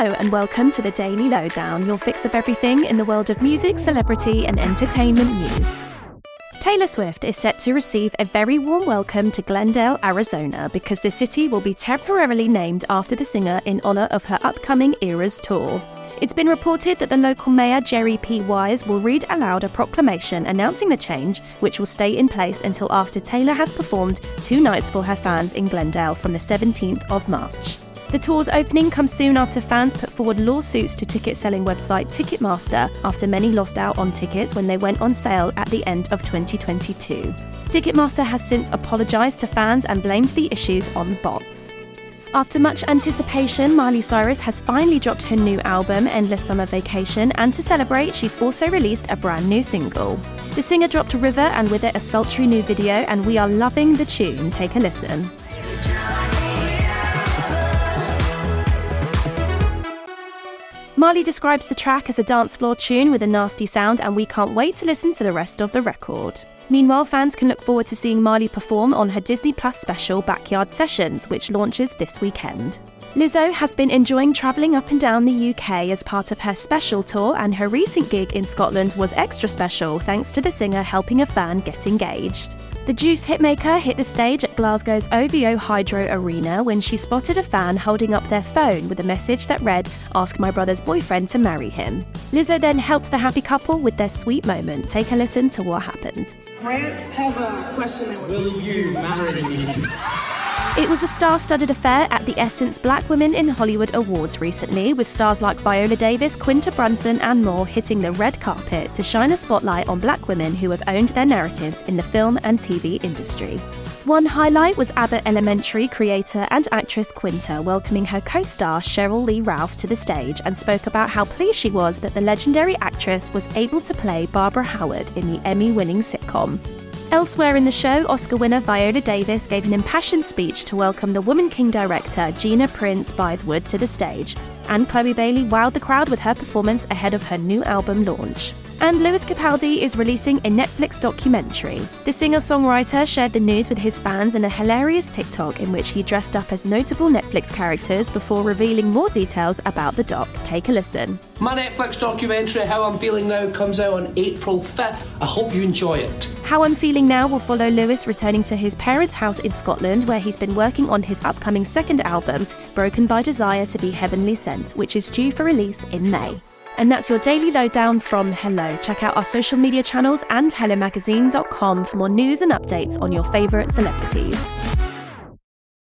Hello, and welcome to the Daily Lowdown, your fix of everything in the world of music, celebrity, and entertainment news. Taylor Swift is set to receive a very warm welcome to Glendale, Arizona, because the city will be temporarily named after the singer in honor of her upcoming Eras tour. It's been reported that the local mayor, Jerry P. Weiers, will read aloud a proclamation announcing the change, which will stay in place until after Taylor has performed two nights for her fans in Glendale from the 17th of March. The tour's opening comes soon after fans put forward lawsuits to ticket selling website Ticketmaster after many lost out on tickets when they went on sale at the end of 2022. Ticketmaster has since apologised to fans and blamed the issues on bots. After much anticipation, Miley Cyrus has finally dropped her new album, Endless Summer Vacation, and to celebrate, she's also released a brand new single. The singer dropped River and with it a sultry new video, and we are loving the tune. Take a listen. Miley describes the track as a dance floor tune with a nasty sound, and we can't wait to listen to the rest of the record. Meanwhile, fans can look forward to seeing Miley perform on her Disney Plus special Backyard Sessions, which launches this weekend. Lizzo has been enjoying travelling up and down the UK as part of her special tour, and her recent gig in Scotland was extra special thanks to the singer helping a fan get engaged. The Juice hitmaker hit the stage at Glasgow's OVO Hydro Arena when she spotted a fan holding up their phone with a message that read, Ask my brother's boyfriend to marry him. Lizzo then helped the happy couple with their sweet moment. Take a listen to what happened. Grant has a question that would Will you marry me? It was a star studded affair at the Essence Black Women in Hollywood Awards recently, with stars like Viola Davis, Quinta Brunson, and more hitting the red carpet to shine a spotlight on black women who have owned their narratives in the film and TV industry. One highlight was Abbott Elementary creator and actress Quinta welcoming her co star Sheryl Lee Ralph to the stage and spoke about how pleased she was that the legendary actress was able to play Barbara Howard in the Emmy winning sitcom. Elsewhere in the show, Oscar winner Viola Davis gave an impassioned speech to welcome the Woman King director Gina Prince Bythewood to the stage, and Chloe Bailey wowed the crowd with her performance ahead of her new album launch. And Lewis Capaldi is releasing a Netflix documentary. The singer songwriter shared the news with his fans in a hilarious TikTok in which he dressed up as notable Netflix characters before revealing more details about the doc. Take a listen. My Netflix documentary, How I'm Feeling Now, comes out on April 5th. I hope you enjoy it. How I'm Feeling Now will follow Lewis returning to his parents' house in Scotland, where he's been working on his upcoming second album, Broken by Desire to be Heavenly Sent, which is due for release in May. And that's your daily lowdown from Hello. Check out our social media channels and HelloMagazine.com for more news and updates on your favourite celebrities.